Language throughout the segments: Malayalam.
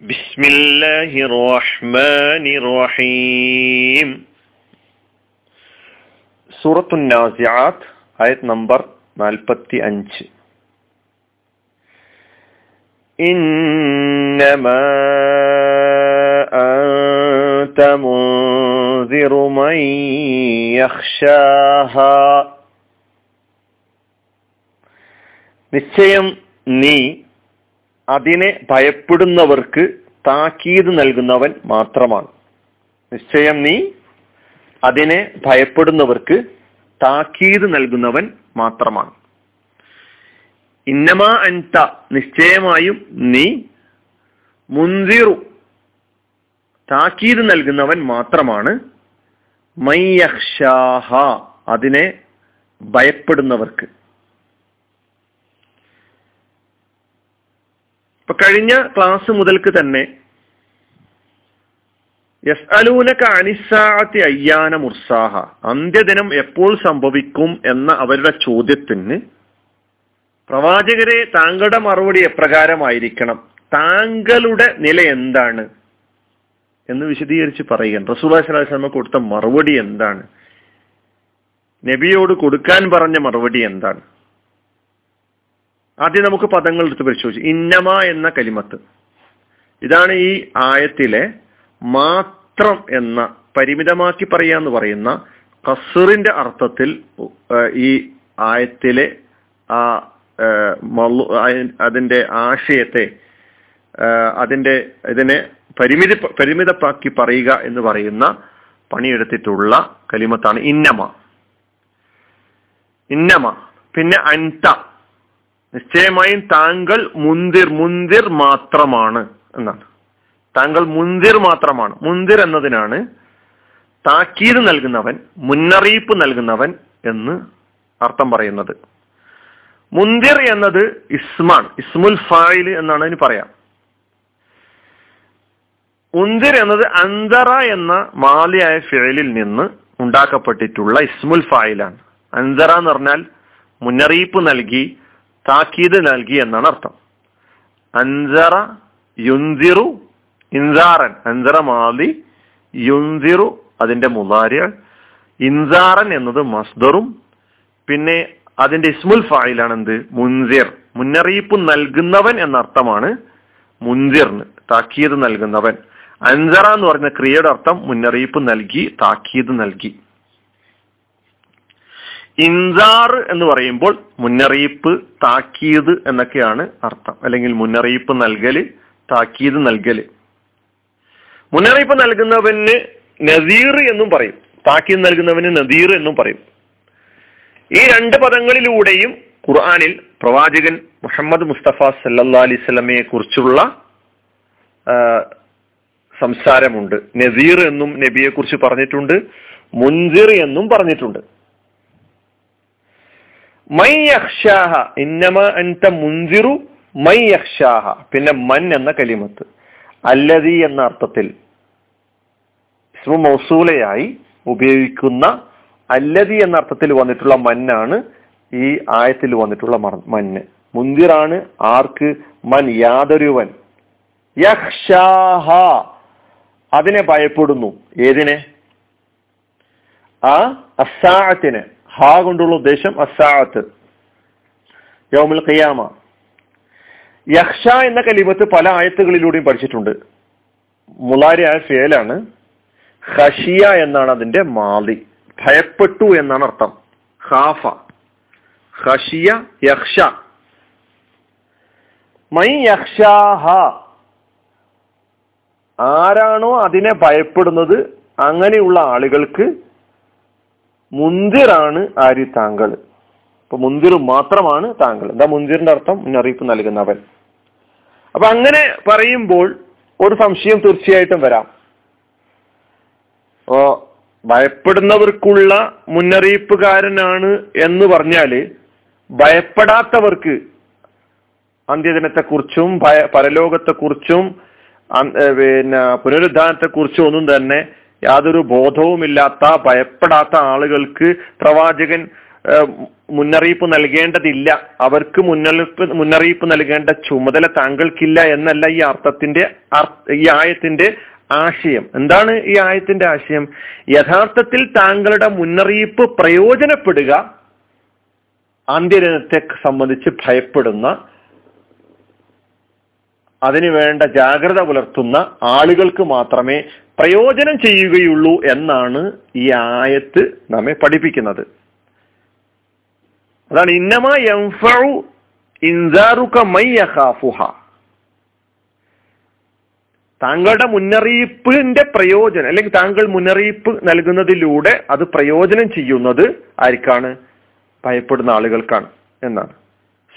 بسم الله الرحمن الرحيم സൂറത്തു നാസിയാത്ത് ആയത് നമ്പർ നാൽപ്പത്തി അഞ്ച് إنما أنت منذر من يخشاها നിശ്ചയം നീ അതിനെ ഭയപ്പെടുന്നവർക്ക് താക്കീത് നൽകുന്നവൻ മാത്രമാണ്. നിശ്ചയം നീ അതിനെ ഭയപ്പെടുന്നവർക്ക് താക്കീത് നൽകുന്നവൻ മാത്രമാണ്. ഇന്നമാ അൻത നിശ്ചയമായും നീ മുന്തിറു താക്കീത് നൽകുന്നവൻ മാത്രമാണ്. മയ്യഹ്ഷാഹ അതിനെ ഭയപ്പെടുന്നവർക്ക്. ഇപ്പൊ കഴിഞ്ഞ ക്ലാസ് മുതൽക്ക് തന്നെ യസ്അലൂനക അനിസാത്തി അയ്യാന മുർസാഹ. അന്ത്യദിനം എപ്പോൾ സംഭവിക്കും എന്ന അവരുടെ ചോദ്യത്തിന് പ്രവാചകരെ താങ്കളുടെ മറുപടി എപ്രകാരമായിരിക്കണം? താങ്കളുടെ നില എന്താണ്? എന്ന് വിശദീകരിച്ച് പറയുകയാണ്. റസൂൽ സ്വലാസ്ലമ കൊടുത്ത മറുപടി എന്താണ്? നബിയോട് കൊടുക്കാൻ പറഞ്ഞ മറുപടി എന്താണ്? ആദ്യം നമുക്ക് പദങ്ങൾ എടുത്ത് പരിശോധിച്ചു. ഇന്നമ എന്ന കലിമത്ത്. ഇതാണ് ഈ ആയത്തിലെ മാത്രം എന്ന പരിമിതമാക്കി പറയാന്ന് പറയുന്ന കസറിന്റെ അർത്ഥത്തിൽ ഈ ആയത്തിലെ ആ അതിന്റെ ആശയത്തെ അതിന്റെ ഇതിനെ പരിമിതി പരിമിതപ്പാക്കി പറയുക എന്ന് പറയുന്ന പണിയെടുത്തിട്ടുള്ള കലിമത്താണ് ഇന്നമ. ഇന്നമ. പിന്നെ അൻത. നിശ്ചയമായും താങ്കൾ മുന്തിർ മുന്തിർ മാത്രമാണ് എന്നാണ്. താങ്കൾ മുന്തിർ മാത്രമാണ്. മുന്തിർ എന്നതിനാണ് താക്കീത് നൽകുന്നവൻ മുന്നറിയിപ്പ് നൽകുന്നവൻ എന്ന് അർത്ഥം പറയുന്നത്. മുന്തിർ എന്നത് ഇസ്മാൻ ഇസ്മുൽ ഫായിൽ എന്നാണ് അതിന് പറയാം. മുന്തിർ എന്നത് അന്തറ എന്ന മാലിയായ ഫിഴലിൽ നിന്ന് ഉണ്ടാക്കപ്പെട്ടിട്ടുള്ള ഇസ്മുൽ ഫായിലാണ്. അന്തറ എന്ന് പറഞ്ഞാൽ മുന്നറിയിപ്പ് നൽകി താക്കീത് നൽകി എന്നാണ് അർത്ഥം. അൻസറ യുൻസിറു ഇൻസാറൻ. അൻസറ മാലി യുൻസിറു അതിന്റെ മുലാരിയ ഇൻസാറൻ എന്നത് മസ്ദറും പിന്നെ അതിന്റെ ഇസ്മുൽ ഫായിലാണ് എന്ത്? മുൻസിർ. മുന്നറിയിപ്പ് നൽകുന്നവൻ എന്ന അർത്ഥമാണ് മുൻസിറിന് താക്കീത് നൽകുന്നവൻ. അൻസറ എന്ന് പറഞ്ഞ ക്രിയയുടെ അർത്ഥം മുന്നറിയിപ്പ് നൽകി താക്കീത് നൽകി. ഇൻസാർ എന്ന് പറയുമ്പോൾ മുന്നറിയിപ്പ് താക്കീത് എന്നൊക്കെയാണ് അർത്ഥം. അല്ലെങ്കിൽ മുന്നറിയിപ്പ് നൽകൽ താക്കീത് നൽകൽ. മുന്നറിയിപ്പ് നൽകുന്നവന് നദീർ എന്നും പറയും. താക്കീത് നൽകുന്നവന് നദീർ എന്നും പറയും. ഈ രണ്ട് പദങ്ങളിലൂടെയും ഖുർആാനിൽ പ്രവാചകൻ മുഹമ്മദ് മുസ്തഫ സല്ലാ അലൈഹി സ്വലമയെ കുറിച്ചുള്ള സംസാരമുണ്ട്. നസീർ എന്നും നബിയെ കുറിച്ച് പറഞ്ഞിട്ടുണ്ട്. മുൻസിർ എന്നും പറഞ്ഞിട്ടുണ്ട്. മൈ യഹ്ഷാഹ ഇന്നമ അൻത മുൻസിറു മൈ യഹ്ഷാഹ പിന്നെ മൻ എന്ന കലിമത്ത്. അല്ലതി എന്ന അർത്ഥത്തിൽ മൗസൂലയായി ഉപയോഗിക്കുന്ന അല്ലതി എന്ന അർത്ഥത്തിൽ വന്നിട്ടുള്ള മന്നാണ് ഈ ആയത്തിൽ വന്നിട്ടുള്ള മന്ന്. മുന്തിറാണ് ആർക്ക്? മൻ യാതൊരുവൻ. യഹ്ഷാഹ അതിനെ ഭയപ്പെടുന്നു. ഏതിനെ? ആ അസാഅത്തിന് ഹാ കൊണ്ടുള്ള ഉദ്ദേശം അസാഅത്ത് യോമുൽ ഖിയാമ. യക്ഷ എന്ന കലിമത്ത് പല ആയത്തുകളിലൂടെയും പഠിച്ചിട്ടുണ്ട്. മുലാരിയായ ഫേലാണ് ഹഷിയ എന്നാണ് അതിന്റെ മാതി ഭയപ്പെട്ടു എന്നാണ് അർത്ഥം. ഖാഫ. ഹഷിയ യക്ഷ മൈ യഹ്ഷാഹ. ആരാണോ അതിനെ ഭയപ്പെടുന്നത് അങ്ങനെയുള്ള ആളുകൾക്ക് മുന്തിറാണ് ആര് താങ്കൾ? അപ്പൊ മുന്തിർ മാത്രമാണ് താങ്കൾ. എന്താ മുന്തിറിന്റെ അർത്ഥം? മുന്നറിയിപ്പ് നൽകുന്നവൻ. അപ്പൊ അങ്ങനെ പറയുമ്പോൾ ഒരു സംശയം തീർച്ചയായിട്ടും വരാം. ഓ ഭയപ്പെടുന്നവർക്കുള്ള മുന്നറിയിപ്പുകാരനാണ് എന്ന് പറഞ്ഞാൽ ഭയപ്പെടാത്തവർക്ക് അന്ത്യദിനത്തെക്കുറിച്ചും ഭയ പരലോകത്തെക്കുറിച്ചും പിന്നെ പുനരുദ്ധാനത്തെക്കുറിച്ചും ഒന്നും തന്നെ യാതൊരു ബോധവുമില്ലാത്ത ഭയപ്പെടാത്ത ആളുകൾക്ക് പ്രവാചകൻ മുന്നറിയിപ്പ് നൽകേണ്ടതില്ല. അവർക്ക് മുന്നറിയിപ്പ് മുന്നറിയിപ്പ് നൽകേണ്ട ചുമതല താങ്കൾക്കില്ല എന്നല്ല ഈ അർത്ഥത്തിന്റെ ഈ ആയത്തിന്റെ ആശയം. എന്താണ് ഈ ആയത്തിന്റെ ആശയം? യഥാർത്ഥത്തിൽ താങ്കളുടെ മുന്നറിയിപ്പ് പ്രയോജനപ്പെടുക അന്ത്യദിനത്തെ സംബന്ധിച്ച് ഭയപ്പെടുന്ന അതിനു വേണ്ട ജാഗ്രത പുലർത്തുന്ന ആളുകൾക്ക് മാത്രമേ പ്രയോജനം ചെയ്യുകയുള്ളൂ എന്നാണ് ഈ ആയത്ത് നമ്മെ പഠിപ്പിക്കുന്നത്. അതാണ് ഇന്നമ താങ്കളുടെ മുന്നറിയിപ്പിന്റെ പ്രയോജനം അല്ലെങ്കിൽ താങ്കൾ മുന്നറിയിപ്പ് നൽകുന്നതിലൂടെ അത് പ്രയോജനം ചെയ്യുന്നത് ആർക്കാണ്? ഭയപ്പെടുന്ന ആളുകൾക്കാണ് എന്നാണ്.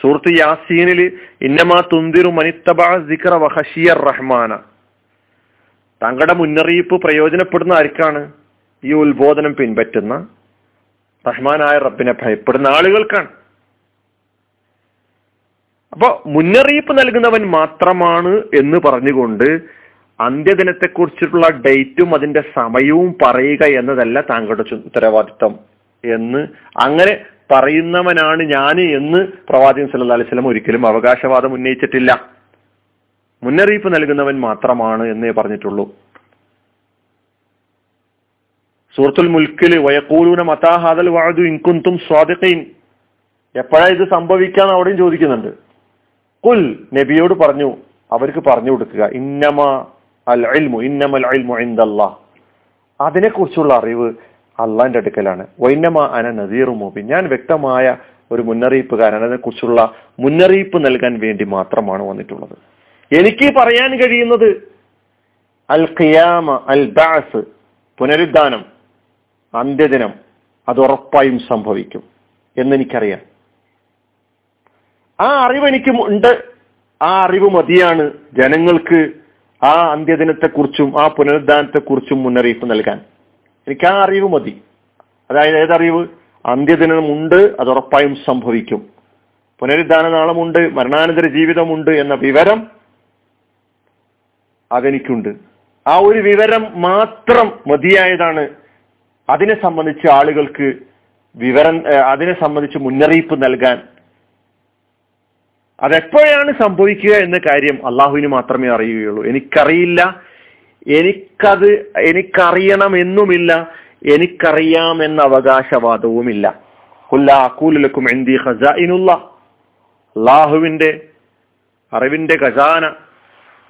സൂറത്ത് യാസീനിൽ ഇന്നമാ തുന്തിരു മനിത്തബാ സിക്ര വഹഷിയർ റഹ്മാന. തങ്ങളുടെ മുന്നറിയിപ്പ് പ്രയോജനപ്പെടുന്ന ആർക്കാണ് ഈ ഉത്ബോധനം പിൻപറ്റുന്ന? റഹ്മാനായ റബ്ബിനെ ഭയപ്പെടുന്ന ആളുകൾക്കാണ്. അപ്പൊ മുന്നറിയിപ്പ് നൽകുന്നവൻ മാത്രമാണ് എന്ന് പറഞ്ഞുകൊണ്ട് അന്ത്യദിനത്തെക്കുറിച്ചിട്ടുള്ള ഡേറ്റും അതിന്റെ സമയവും പറയുക എന്നതല്ല താങ്കളുടെ ഉത്തരവാദിത്തം എന്ന് അങ്ങനെ പറയുന്നവനാണ് ഞാൻ എന്ന് പ്രവാചകൻ സല്ല അലൈഹി സ്വലം ഒരിക്കലും അവകാശവാദം ഉന്നയിച്ചിട്ടില്ല. മുന്നറിയിപ്പ് നൽകുന്നവൻ മാത്രമാണ് എന്നേ പറഞ്ഞിട്ടുള്ളൂ. സൂറത്തുൽ മുൽക്കിൽ വയക്കൂലൂന മതാഹാദൽ വാഴു ഇൻകുന്തും സ്വാദിഖീൻ. എപ്പോഴാ ഇത് സംഭവിക്കാന്ന് അവിടെയും ചോദിക്കുന്നുണ്ട്. കുൽ നബിയോട് പറഞ്ഞു അവർക്ക് പറഞ്ഞു കൊടുക്കുക ഇന്നമ അൽ അൽമു ഇന്നമൽ ഇൽമു ഇന്ദല്ലാ അതിനെക്കുറിച്ചുള്ള അറിവ് അള്ളാന്റെ അടുക്കലാണ്. വൈന്നമ അന നദീറു മുബിൻ. ഞാൻ വ്യക്തമായ ഒരു മുന്നറിയിപ്പുകാരൻ അതിനെക്കുറിച്ചുള്ള മുന്നറിയിപ്പ് നൽകാൻ വേണ്ടി മാത്രമാണ് വന്നിട്ടുള്ളത്. എനിക്ക് പറയാൻ കഴിയുന്നത് അൽ ഖിയാമ അൽ ബാസ് പുനരുദ്ധാനം അന്ത്യദിനം അത് ഉറപ്പായും സംഭവിക്കും എന്നെനിക്കറിയാം. ആ അറിവ് എനിക്ക് ഉണ്ട്. ആ അറിവ് മതിയാണ് ജനങ്ങൾക്ക് ആ അന്ത്യദിനത്തെക്കുറിച്ചും ആ പുനരുദ്ധാനത്തെക്കുറിച്ചും മുന്നറിയിപ്പ് നൽകാൻ. എനിക്ക് ആ അറിവ് മതി. അതായത് ഏതറിവ്? അന്ത്യദിനമുണ്ട് അത് ഉറപ്പായും സംഭവിക്കും. പുനരുദ്ധാന നാളമുണ്ട് മരണാനന്തര ജീവിതമുണ്ട് എന്ന വിവരം അതെനിക്കുണ്ട്. ആ ഒരു വിവരം മാത്രം മതിയായതാണ്. അതിനെ സംബന്ധിച്ച് ആളുകൾക്ക് വിവരം അതിനെ സംബന്ധിച്ച് മുന്നറിയിപ്പ് നൽകാൻ. അതെപ്പോഴാണ് സംഭവിക്കുക എന്ന കാര്യം അള്ളാഹുവിന് മാത്രമേ അറിയുകയുള്ളൂ. എനിക്കറിയില്ല എനിക്കത് എനിക്കറിയണമെന്നുമില്ല എനിക്കറിയാമെന്ന അവകാശവാദവുമില്ല. കുല്ലാക്കൂലക്കും എന്തി ഖസാഇനുള്ള അള്ളാഹുവിന്റെ അറിവിന്റെ ഖസാന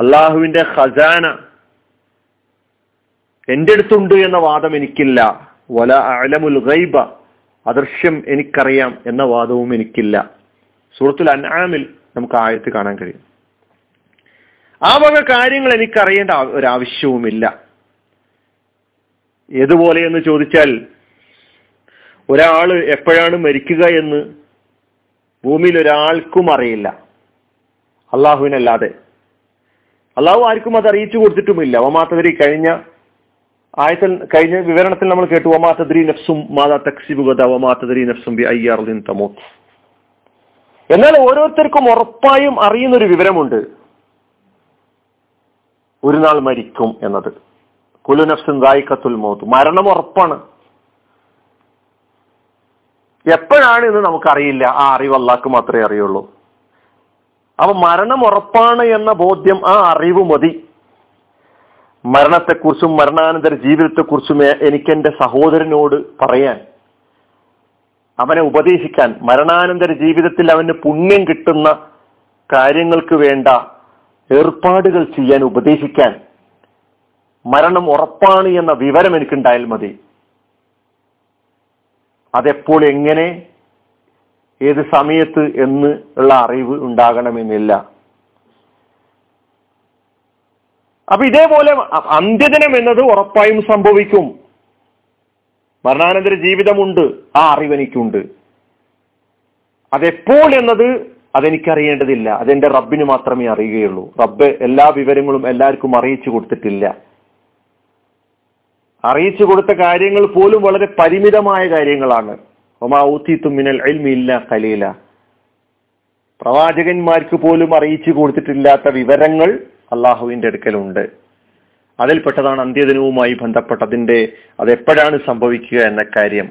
അള്ളാഹുവിന്റെ ഖസാന എന്റെ അടുത്തുണ്ട് എന്ന വാദം എനിക്കില്ല. വല അലമുൽ ഗൈബ അദൃശ്യം എനിക്കറിയാം എന്ന വാദവും എനിക്കില്ല. സൂറത്തുൽ അൻആമിൽ നമുക്ക് ആയത്ത് കാണാൻ കഴിയും. ആ വക കാര്യങ്ങൾ എനിക്കറിയേണ്ട ഒരാവശ്യവുമില്ല. ഏതുപോലെ എന്ന് ചോദിച്ചാൽ ഒരാൾ എപ്പോഴാണ് മരിക്കുക എന്ന് ഭൂമിയിൽ ഒരാൾക്കും അറിയില്ല. അള്ളാഹുവിനല്ലാതെ. അള്ളാഹു ആർക്കും അത് അറിയിച്ചു കൊടുത്തിട്ടുമില്ല. ഒമാത്തതിരി കഴിഞ്ഞ ആയത്തിൽ കഴിഞ്ഞ വിവരണത്തിൽ നമ്മൾ കേട്ടു ഒമാത്തതിരി നഫ്സും മാതാ തക്സിബുഗത ഒമാത്തതിരി നഫ്സും ബി ഐ ആർ തമോ എന്നാൽ ഓരോരുത്തർക്കും ഉറപ്പായും അറിയുന്നൊരു വിവരമുണ്ട്. ഒരു നാൾ മരിക്കും എന്നത്. കുലു നഫ്സും ദായിക്കത്തുൽ മൗത്ത്. മരണം ഉറപ്പാണ്. എപ്പോഴാണ് എന്ന് നമുക്കറിയില്ല. ആ അറിവ് അള്ളാഹ്ക്ക് മാത്രമേ അറിയുള്ളൂ. അപ്പൊ മരണം ഉറപ്പാണ് എന്ന ബോധ്യം ആ അറിവ് മതി. മരണത്തെക്കുറിച്ചും മരണാനന്തര ജീവിതത്തെക്കുറിച്ചും എനിക്ക് എന്റെ സഹോദരനോട് പറയാൻ അവനെ ഉപദേശിക്കാൻ മരണാനന്തര ജീവിതത്തിൽ അവന് പുണ്യം കിട്ടുന്ന കാര്യങ്ങൾക്ക് വേണ്ട ഏർപ്പാടുകൾ ചെയ്യാൻ ഉപദേശിക്കാൻ മരണം ഉറപ്പാണ് എന്ന വിവരം എനിക്കുണ്ടായാൽ മതി. അതെപ്പോൾ എങ്ങനെ ഏത് സമയത്ത് എന്ന് ഉള്ള അറിവ് ഉണ്ടാകണമെന്നില്ല. അപ്പൊ ഇതേപോലെ അന്ത്യദിനം എന്നത് ഉറപ്പായും സംഭവിക്കും. മരണാനന്തര ജീവിതമുണ്ട് ആ അറിവ് എനിക്കുണ്ട് അതെപ്പോൾ എന്നത് അതെനിക്കറിയേണ്ടതില്ല. അതെന്റെ റബ്ബിന് മാത്രമേ അറിയുകയുള്ളൂ. റബ്ബ് എല്ലാ വിവരങ്ങളും എല്ലാവർക്കും അറിയിച്ചു കൊടുത്തിട്ടില്ല. അറിയിച്ചു കൊടുത്ത കാര്യങ്ങൾ പോലും വളരെ പരിമിതമായ കാര്യങ്ങളാണ്. ഒമാ ഊത്തിത്തും മിനൽ കലീല പ്രവാചകന്മാർക്ക് പോലും അറിയിച്ചു കൊടുത്തിട്ടില്ലാത്ത വിവരങ്ങൾ അള്ളാഹുവിന്റെ അടുക്കലുണ്ട്. അതിൽപ്പെട്ടതാണ് അന്ത്യദിനവുമായി ബന്ധപ്പെട്ടതിന്റെ അതെപ്പോഴാണ് സംഭവിക്കുക എന്ന കാര്യം.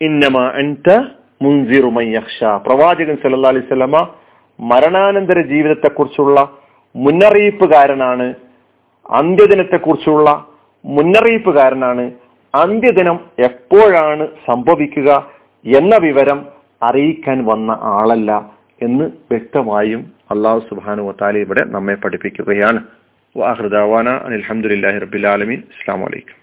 ഇന്നമ അൻത മുൻസിറു മൻ യഖ്ഷ. പ്രവാചകൻ സല്ലാ അലൈഹി വസല്ലമ മരണാനന്തര ജീവിതത്തെക്കുറിച്ചുള്ള മുന്നറിയിപ്പുകാരനാണ് അന്ത്യദിനത്തെക്കുറിച്ചുള്ള മുന്നറിയിപ്പുകാരനാണ് അന്ത്യദിനം എപ്പോഴാണ് സംഭവിക്കുക എന്ന വിവരം അറിയിക്കാൻ വന്ന ആളല്ല എന്ന് വ്യക്തമായും അള്ളാഹു സുബാനു വത്താലി ഇവിടെ നമ്മെ പഠിപ്പിക്കുകയാണ്. വാഹൃദാവാന അലഹമുല്ലാഹി റബിലാലമീൻ അസ്സാം വലൈക്കും